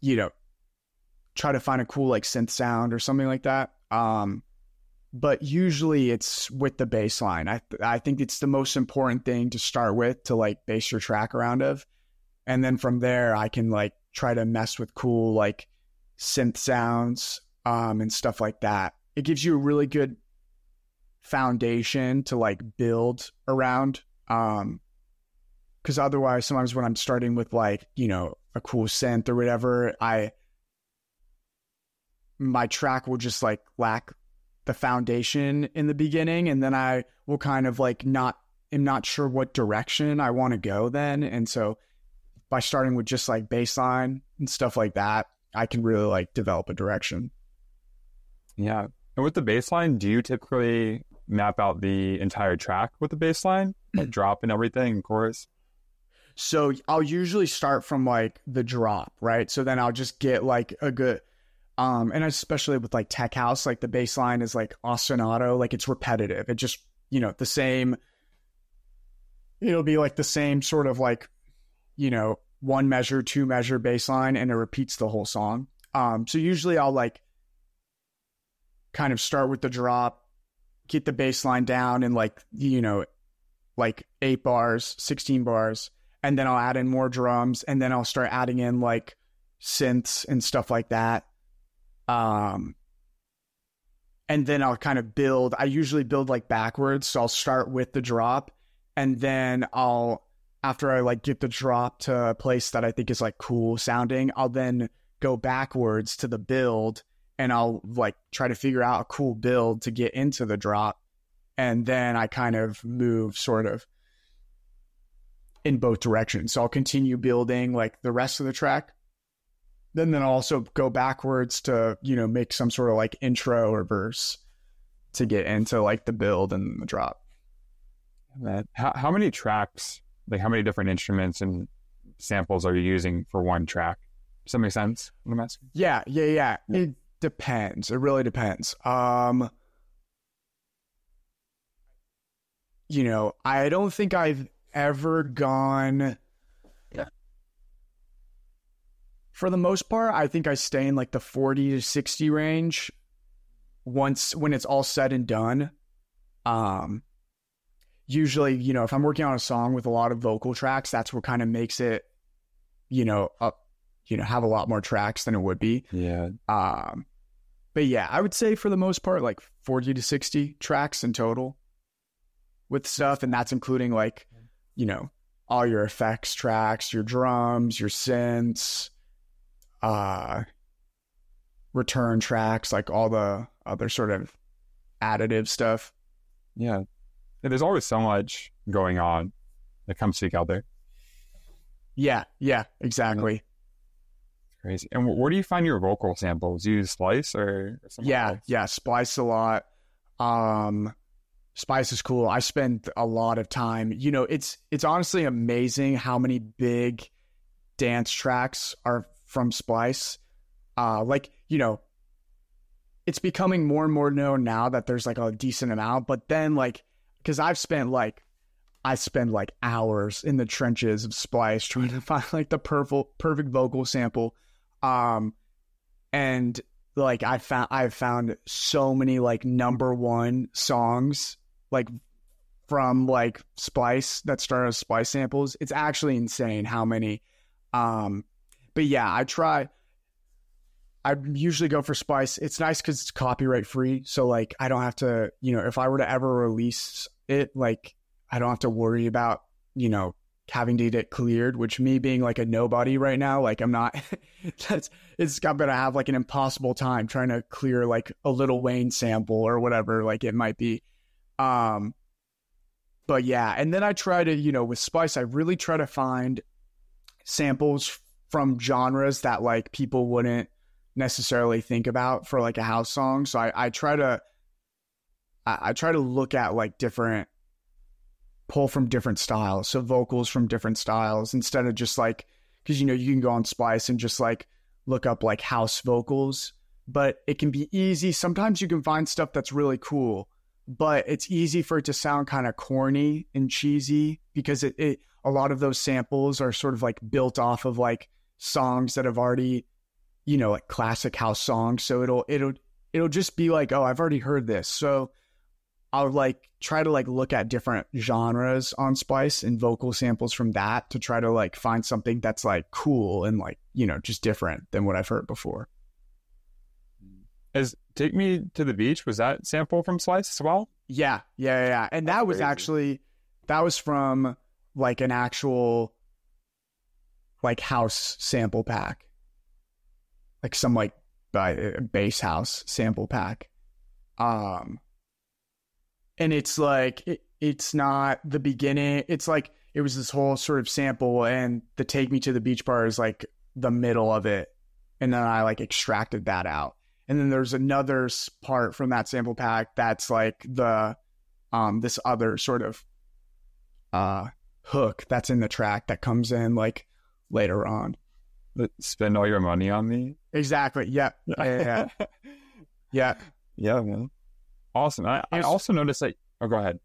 you know, try to find a cool like synth sound or something like that. Um but usually it's with the baseline. I I think it's the most important thing to start with to like base your track around of. And then from there I can like try to mess with cool like synth sounds um and stuff like that. It gives you a really good foundation to like build around um because otherwise sometimes when i'm starting with like you know a cool synth or whatever i my track will just like lack the foundation in the beginning and then i will kind of like not am not sure what direction i want to go then and so by starting with just like baseline and stuff like that i can really like develop a direction Yeah. And with the baseline, do you typically map out the entire track with the baseline. Like drop and everything and chorus? So I'll usually start from like the drop, right? So then I'll just get like a good Um, and especially with like tech house, like the bass line is like ostinato, like it's repetitive. It just, you know, the same, it'll be like the same sort of like, you know, one measure, two measure bass line, and it repeats the whole song. Um, so usually I'll like kind of start with the drop, get the bass line down in like, you know, like eight bars, 16 bars, and then I'll add in more drums, and then I'll start adding in like synths and stuff like that. Um, and then I'll kind of build. I usually build like backwards, so I'll start with the drop, and then I'll after I like get the drop to a place that I think is like cool sounding, I'll then go backwards to the build and I'll like try to figure out a cool build to get into the drop. And then I kind of move sort of in both directions. So I'll continue building like the rest of the track. Then then I'll also go backwards to, you know, make some sort of like intro or verse to get into like the build and the drop. How, how many tracks, like how many different instruments and samples are you using for one track? Does that make sense? What I'm asking? Yeah, yeah, yeah. It depends. It really depends. Um, you know, I don't think I've ever gone. Yeah. For the most part, I think I stay in like the 40 to 60 range once when it's all said and done. Um, usually, you know, if I'm working on a song with a lot of vocal tracks, that's what kind of makes it, you know, up, you know, have a lot more tracks than it would be. Yeah. Um, but yeah, I would say for the most part, like 40 to 60 tracks in total with stuff. And that's including like, you know, all your effects tracks, your drums, your synths, uh, return tracks, like all the other sort of additive stuff. Yeah. And there's always so much going on that comes together. Yeah, yeah, exactly. Crazy. And where do you find your vocal samples? Do you use Splice or, or something Yeah, else? yeah, Splice a lot. Um Splice is cool. I spend a lot of time. You know, it's it's honestly amazing how many big dance tracks are from Splice. Uh like, you know, it's becoming more and more known now that there's like a decent amount, but then like cuz I've spent like I spend like hours in the trenches of Splice trying to find like the perfect perfect vocal sample. Um and like I found I've found so many like number one songs like from like Splice that start as Splice samples. It's actually insane how many. Um, but yeah, I try. I usually go for Splice. It's nice because it's copyright free, so like I don't have to. You know, if I were to ever release it, like I don't have to worry about you know having to get cleared. Which me being like a nobody right now, like I'm not. that's it's I'm gonna have like an impossible time trying to clear like a Lil Wayne sample or whatever like it might be. Um, but yeah, and then I try to, you know, with Splice, I really try to find samples from genres that like people wouldn't necessarily think about for like a house song. So I, I try to, I, I try to look at like different, pull from different styles. So vocals from different styles instead of just like, cause you know, you can go on Splice and just like look up like house vocals, but it can be easy. Sometimes you can find stuff that's really cool but it's easy for it to sound kind of corny and cheesy because it, it a lot of those samples are sort of like built off of like songs that have already you know like classic house songs so it'll it'll it'll just be like oh i've already heard this so i'll like try to like look at different genres on splice and vocal samples from that to try to like find something that's like cool and like you know just different than what i've heard before As Take Me to the Beach, was that sample from Splice as well? Yeah, yeah, yeah. And that was crazy. actually that was from like an actual like house sample pack. Like some like by bass house sample pack. Um and it's like it, it's not the beginning. It's like it was this whole sort of sample and the take me to the beach bar is like the middle of it. And then I like extracted that out. And then there's another part from that sample pack that's like the um this other sort of uh hook that's in the track that comes in like later on. spend all your money on me. Exactly. Yeah. Yeah. Yeah. yeah. yeah, man. Awesome. I, I also noticed that. Oh, go ahead.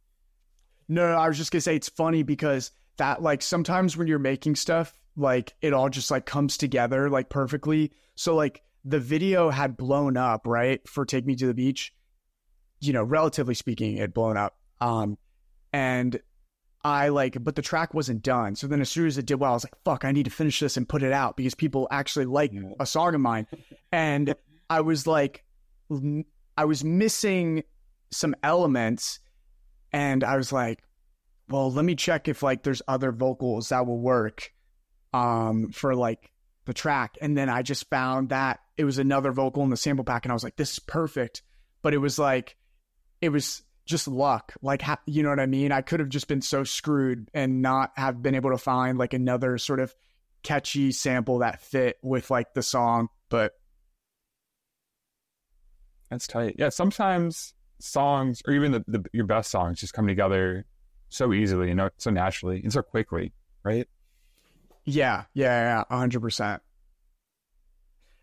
No, I was just gonna say it's funny because that like sometimes when you're making stuff, like it all just like comes together like perfectly. So like the video had blown up, right? For Take Me to the Beach. You know, relatively speaking, it blown up. Um and I like but the track wasn't done. So then as soon as it did well, I was like, fuck, I need to finish this and put it out because people actually like a song of mine. And I was like I was missing some elements and I was like, well, let me check if like there's other vocals that will work um for like the track. And then I just found that it was another vocal in the sample pack and I was like, this is perfect. But it was like it was just luck. Like ha- you know what I mean? I could have just been so screwed and not have been able to find like another sort of catchy sample that fit with like the song, but That's tight. Yeah, sometimes songs or even the, the your best songs just come together so easily and so naturally and so quickly, right? Yeah, yeah, yeah, a hundred percent.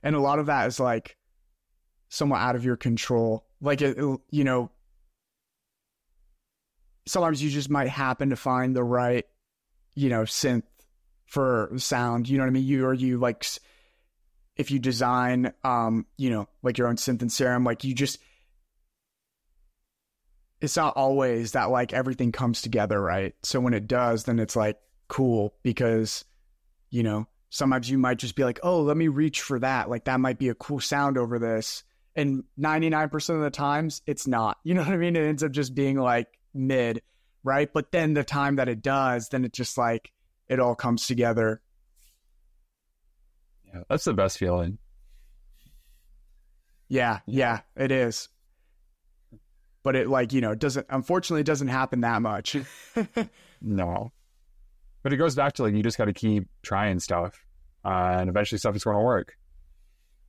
And a lot of that is like somewhat out of your control. Like it- you know, sometimes you just might happen to find the right, you know, synth for sound. You know what I mean? You or you like, if you design, um, you know, like your own synth and Serum, like you just. It's not always that like everything comes together, right? So when it does, then it's like cool because you know sometimes you might just be like oh let me reach for that like that might be a cool sound over this and 99% of the times it's not you know what i mean it ends up just being like mid right but then the time that it does then it just like it all comes together Yeah, that's the best feeling. yeah yeah it is but it like you know doesn't unfortunately it doesn't happen that much No, but it goes back to like you just got to keep trying stuff, uh, and eventually stuff is going to work.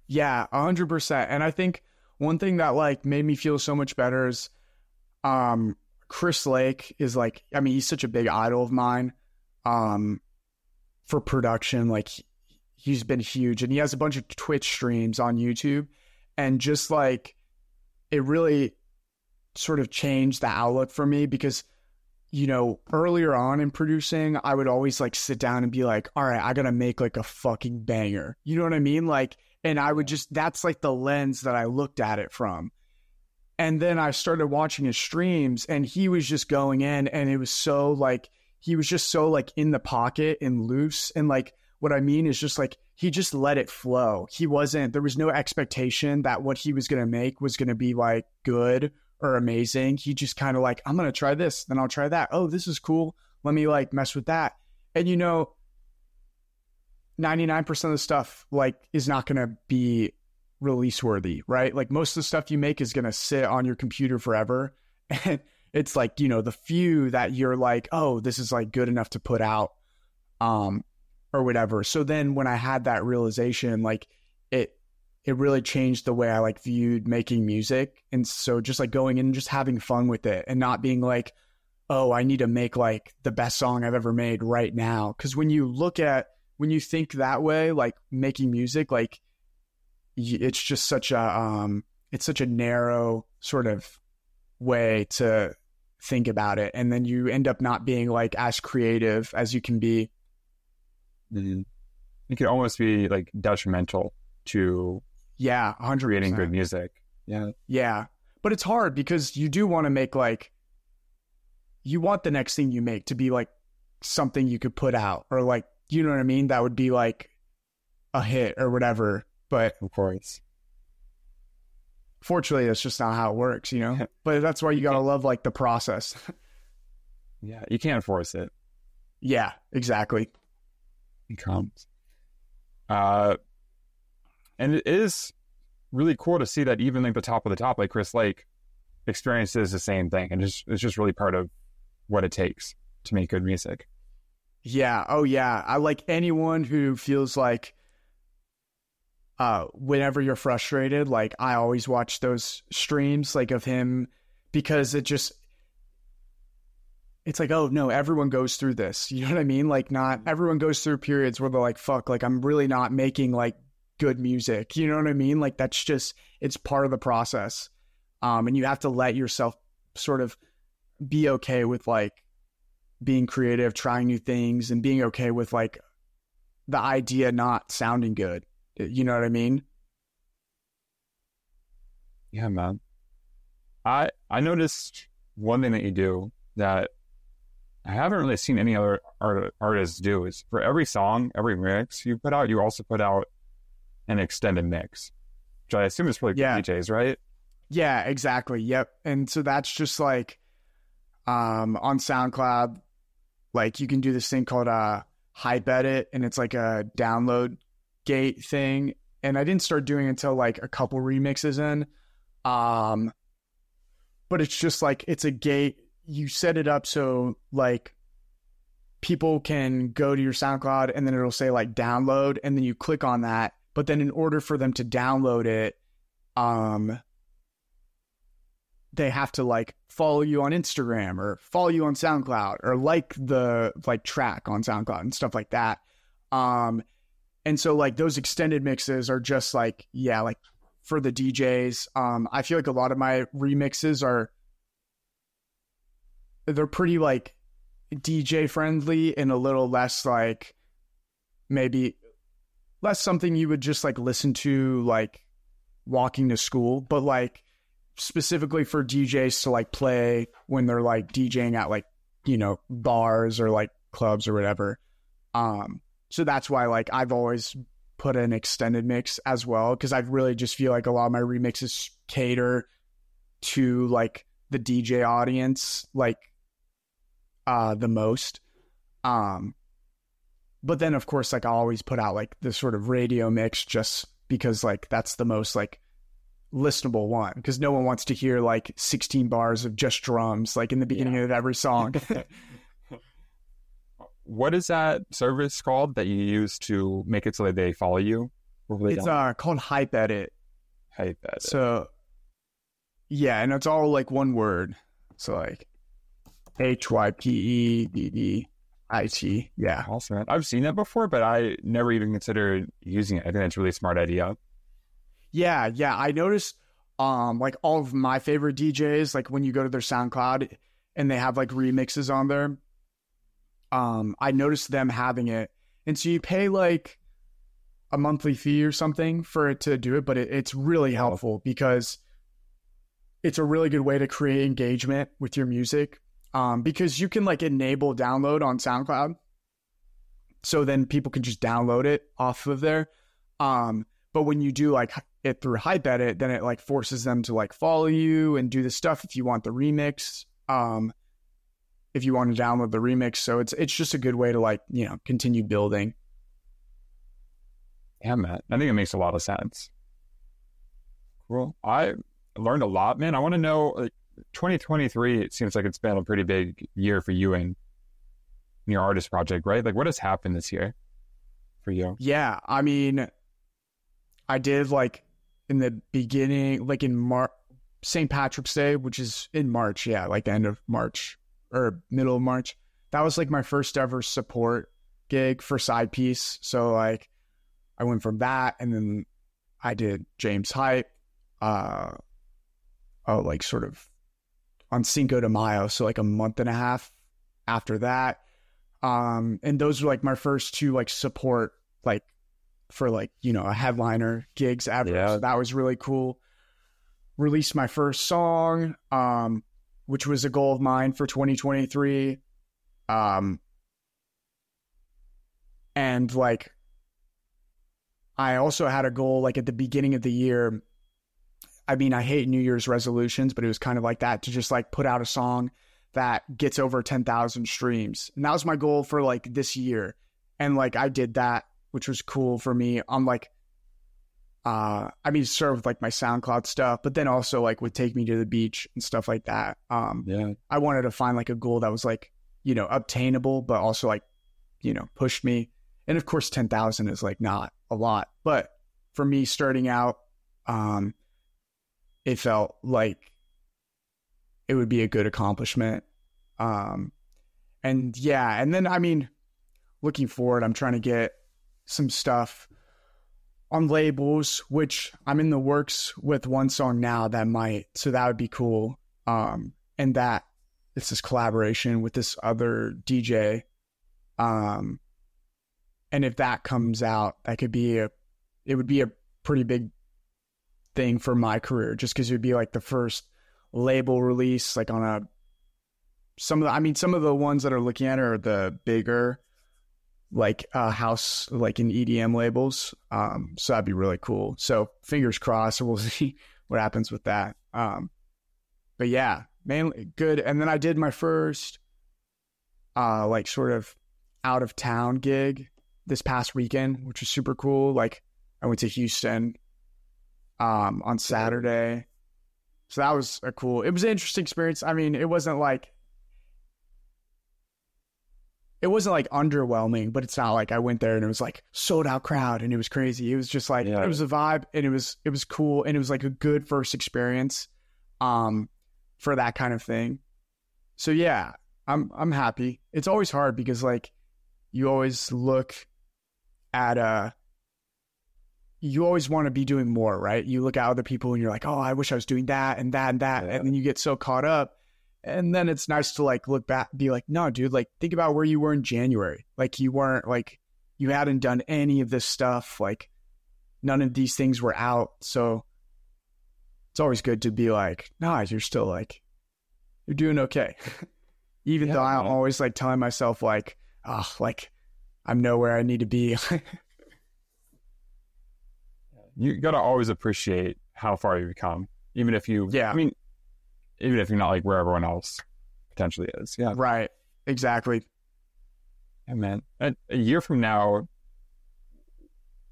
Yeah, a hundred percent. And I think one thing that like made me feel so much better is, um, Chris Lake is like, I mean, he's such a big idol of mine, um, for production. Like, he- he's been huge, and he has a bunch of Twitch streams on YouTube, and just like, it really sort of changed the outlook for me because. You know, earlier on in producing, I would always like sit down and be like, all right, I gotta make like a fucking banger. You know what I mean? Like, and I would just that's like the lens that I looked at it from. And then I started watching his streams and he was just going in and it was so like he was just so like in the pocket and loose and like what I mean is just like he just let it flow. He wasn't there was no expectation that what he was going to make was going to be like good or amazing. He just kind of like I'm going to try this, then I'll try that. Oh, this is cool. Let me like mess with that. And you know, 99% of the stuff like is not going to be release worthy, right? Like most of the stuff you make is going to sit on your computer forever. And it's like, you know, the few that you're like, oh, this is like good enough to put out um or whatever. So then when I had that realization, like it it really changed the way I like viewed making music. And so just like going in and just having fun with it and not being like, oh, I need to make like the best song I've ever made right now. Cause when you look at when you think that way, like making music, like it's just such a um, it's such a narrow sort of way to think about it, and then you end up not being like as creative as you can be. It can almost be like detrimental to Yeah, hundred creating good music. Yeah, Yeah, but it's hard because you do want to make like you want the next thing you make to be like something you could put out or like you know what I mean. That would be like a hit or whatever. But of course. fortunately that's just not how it works you know but that's why you gotta love like the process Yeah, you can't force it. yeah exactly It comes. Uh, and it is really cool to see that even like the top of the top, like Chris Lake, experiences the same thing, and it's it's just really part of what it takes to make good music. yeah oh yeah i like anyone who feels like uh whenever you're frustrated like i always watch those streams like of him because it just it's like, oh no, everyone goes through this. You know what I mean? Like not everyone goes through periods where they're like, fuck, like I'm really not making like good music. You know what I mean? Like that's just it's part of the process. Um, and you have to let yourself sort of be okay with like being creative, trying new things, and being okay with like the idea not sounding good. You know what I mean? Yeah, man. I I noticed one thing that you do that I haven't really seen any other art, artists do is for every song, every mix you put out, you also put out an extended mix, which I assume is probably Yeah. DJs, right? Yeah, exactly. Yep. And so that's just like um on SoundCloud, like you can do this thing called uh Hypeddit and it's like a download gate thing. And I didn't start doing until like a couple remixes in. Um but it's just like it's a gate. You set it up so like people can go to your SoundCloud and then it'll say like download and then you click on that. But then in order for them to download it, um they have to like follow you on Instagram or follow you on SoundCloud or like the like track on SoundCloud and stuff like that. Um and so like those extended mixes are just like yeah, like for the DJs. Um I feel like a lot of my remixes are they're pretty like DJ friendly and a little less like maybe less something you would just like listen to like walking to school, but like specifically for DJs to like play when they're like DJing at like, you know, bars or like clubs or whatever. Um so that's why like I've always put an extended mix as well cuz I really just feel like a lot of my remixes cater to like the DJ audience like uh the most. Um but then of course like I always put out like the sort of radio mix just because like that's the most like listenable one because no one wants to hear like 16 bars of just drums like in the beginning of every song. What is that service called that you use to make it so that they follow you? They it's uh called Hypeddit. Hype edit. So yeah, and it's all like one word. So like H Y P E D D I T. Yeah. Awesome. I've seen that before, but I never even considered using it. I think that's a really smart idea. Yeah, yeah. I noticed um like all of my favorite DJs, like when you go to their SoundCloud and they have like remixes on there, um, I noticed them having it. And so you pay like a monthly fee or something for it to do it, but it, it's really helpful because it's a really good way to create engagement with your music. Um, because you can like enable download on SoundCloud. So then people can just download it off of there. Um, but when you do like it through Hypeddit, then it like forces them to like follow you and do the stuff if you want the remix. Um, if you want to download the remix, so it's it's just a good way to like you know continue building. Yeah, man. I think it makes a lot of sense. Cool. I learned a lot, man. I want to know, like, 2023, it seems like it's been a pretty big year for you and your artist project, right? Like, what has happened this year for you? Yeah, I mean, I did like in the beginning, like in March, St. Patrick's Day, which is in March. Yeah, like the end of March or middle of March. That was like my first ever support gig for Sidepiece. So like, I went from that, and then I did James Hype. Uh, oh, like sort of on Cinco de Mayo, so like a month and a half after that. Um, and those were like my first two like support like for like you know a headliner gigs ever. Yeah. So that was really cool. Released my first song, um, which was a goal of mine for 2023. Um, and like I also had a goal like at the beginning of the year. I mean, I hate New Year's resolutions, but it was kind of like that to just like put out a song that gets over 10,000 streams. And that was my goal for like this year. And like I did that, which was cool for me. I'm like, uh, I mean, sort of like my SoundCloud stuff, but then also like would take me to the beach and stuff like that. Um, Yeah. I wanted to find like a goal that was like, you know, obtainable, but also like, you know, pushed me. And of course, 10,000 is like not a lot, but for me starting out, um, it felt like it would be a good accomplishment. Um, and yeah, and then I mean, looking forward, I'm trying to get some stuff on labels, which I'm in the works with one song now that might, so that would be cool. Um, and that it's this collaboration with this other DJ. Um, and if that comes out, that could be a, it would be a pretty big thing for my career, just because it would be like the first label release, like on a, some of the, I mean, some of the ones that are looking at are the bigger, like uh, house, like in EDM labels. Um, so that'd be really cool. So fingers crossed, we'll see what happens with that. Um, but yeah, mainly good. And then I did my first, uh, like sort of out of town gig this past weekend, which was super cool. Like I went to Houston, um, on Saturday. So that was a cool, it was an interesting experience. I mean, it wasn't like, it wasn't like underwhelming, but it's not like I went there and it was like sold out crowd and it was crazy. It was just like Yeah. it was a vibe and it was it was cool and it was like a good first experience um for that kind of thing. So yeah, I'm I'm happy. It's always hard because like you always look at uh you always want to be doing more, right? You look at other people and you're like, "Oh, I wish I was doing that and that and that." Yeah. And then you get so caught up and then it's nice to like look back be like no dude like think about where you were in january. Like you weren't like you hadn't done any of this stuff. Like none of these things were out. So it's always good to be like nah you're still like you're doing okay. Even Yeah, though i'm man. always like telling myself like oh like i'm nowhere. I need to be. You got to always appreciate how far you've come, even if you, Yeah. I mean, even if you're not like where everyone else potentially is. Yeah. right exactly And then A, a year from now,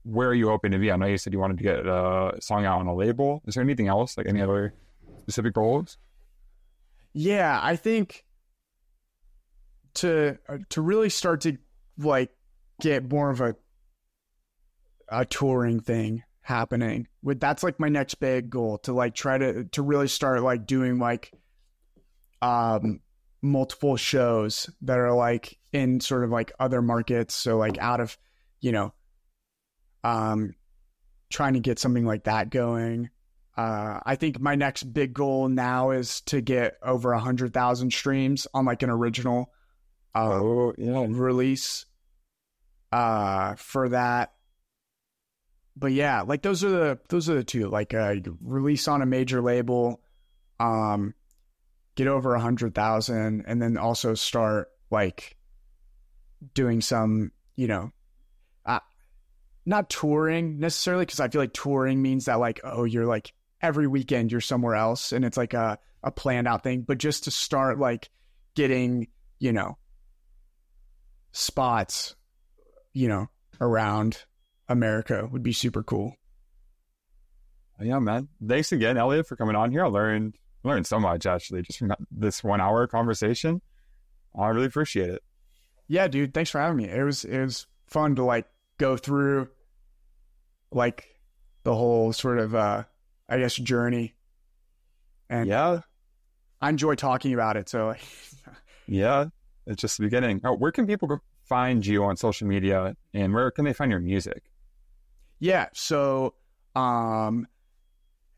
where are you hoping to be? I know you said you wanted to get a song out on a label. Is there anything else, like any other specific goals? Yeah, I think to uh, to really start to like get more of a a touring thing happening. With that's like my next big goal to like try to to really start like doing like um multiple shows that are like in sort of like other markets so like out of you know um trying to get something like that going uh, I think my next big goal now is to get over a hundred thousand streams on like an original uh, Oh, yeah. release uh, for that. But yeah, like those are the those are the two. Like uh, release on a major label, um, get over a hundred thousand, and then also start like doing some, you know, uh, not touring necessarily because I feel like touring means that like oh you're like every weekend you're somewhere else and it's like a a planned out thing, but just to start like getting you know spots, you know, around America would be super cool. Yeah, man. Thanks again, Eliot, for coming on here. I learned learned so much actually just from this one hour conversation. I really appreciate it. Yeah, dude, thanks for having me. It was it was fun to like go through like the whole sort of uh I guess journey. And Yeah, I enjoy talking about it. So yeah. It's just the beginning. Oh, where can people go find you on social media, and where can they find your music? Yeah, so um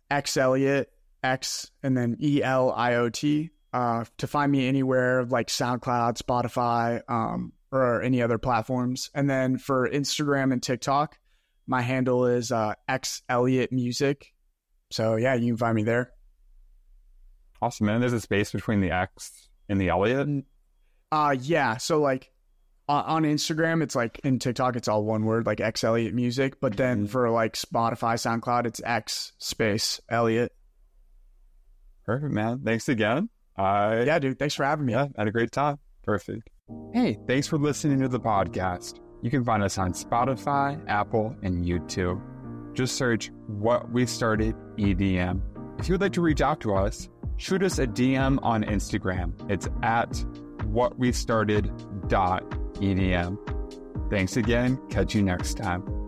X Eliot, X and then E L I O T. Uh to find me anywhere like SoundCloud, Spotify, um, or any other platforms. And then for Instagram and TikTok, my handle is uh X Eliot Music. So yeah, you can find me there. Awesome, man. There's a space between the X and the Eliot. Uh yeah, so like on, Instagram it's like in TikTok it's all one word like X Eliot Music, but then Mhm. for like Spotify, SoundCloud it's X space Eliot. Perfect, man. Thanks again. I Yeah, dude, thanks for having me. Yeah, had a great time. Perfect. Hey, thanks for listening to the podcast. You can find us on Spotify, Apple, and YouTube. Just search What We Started EDM. If you would like to reach out to us, shoot us a DM on Instagram. It's at whatwestarted.edm. Thanks again. Catch you next time.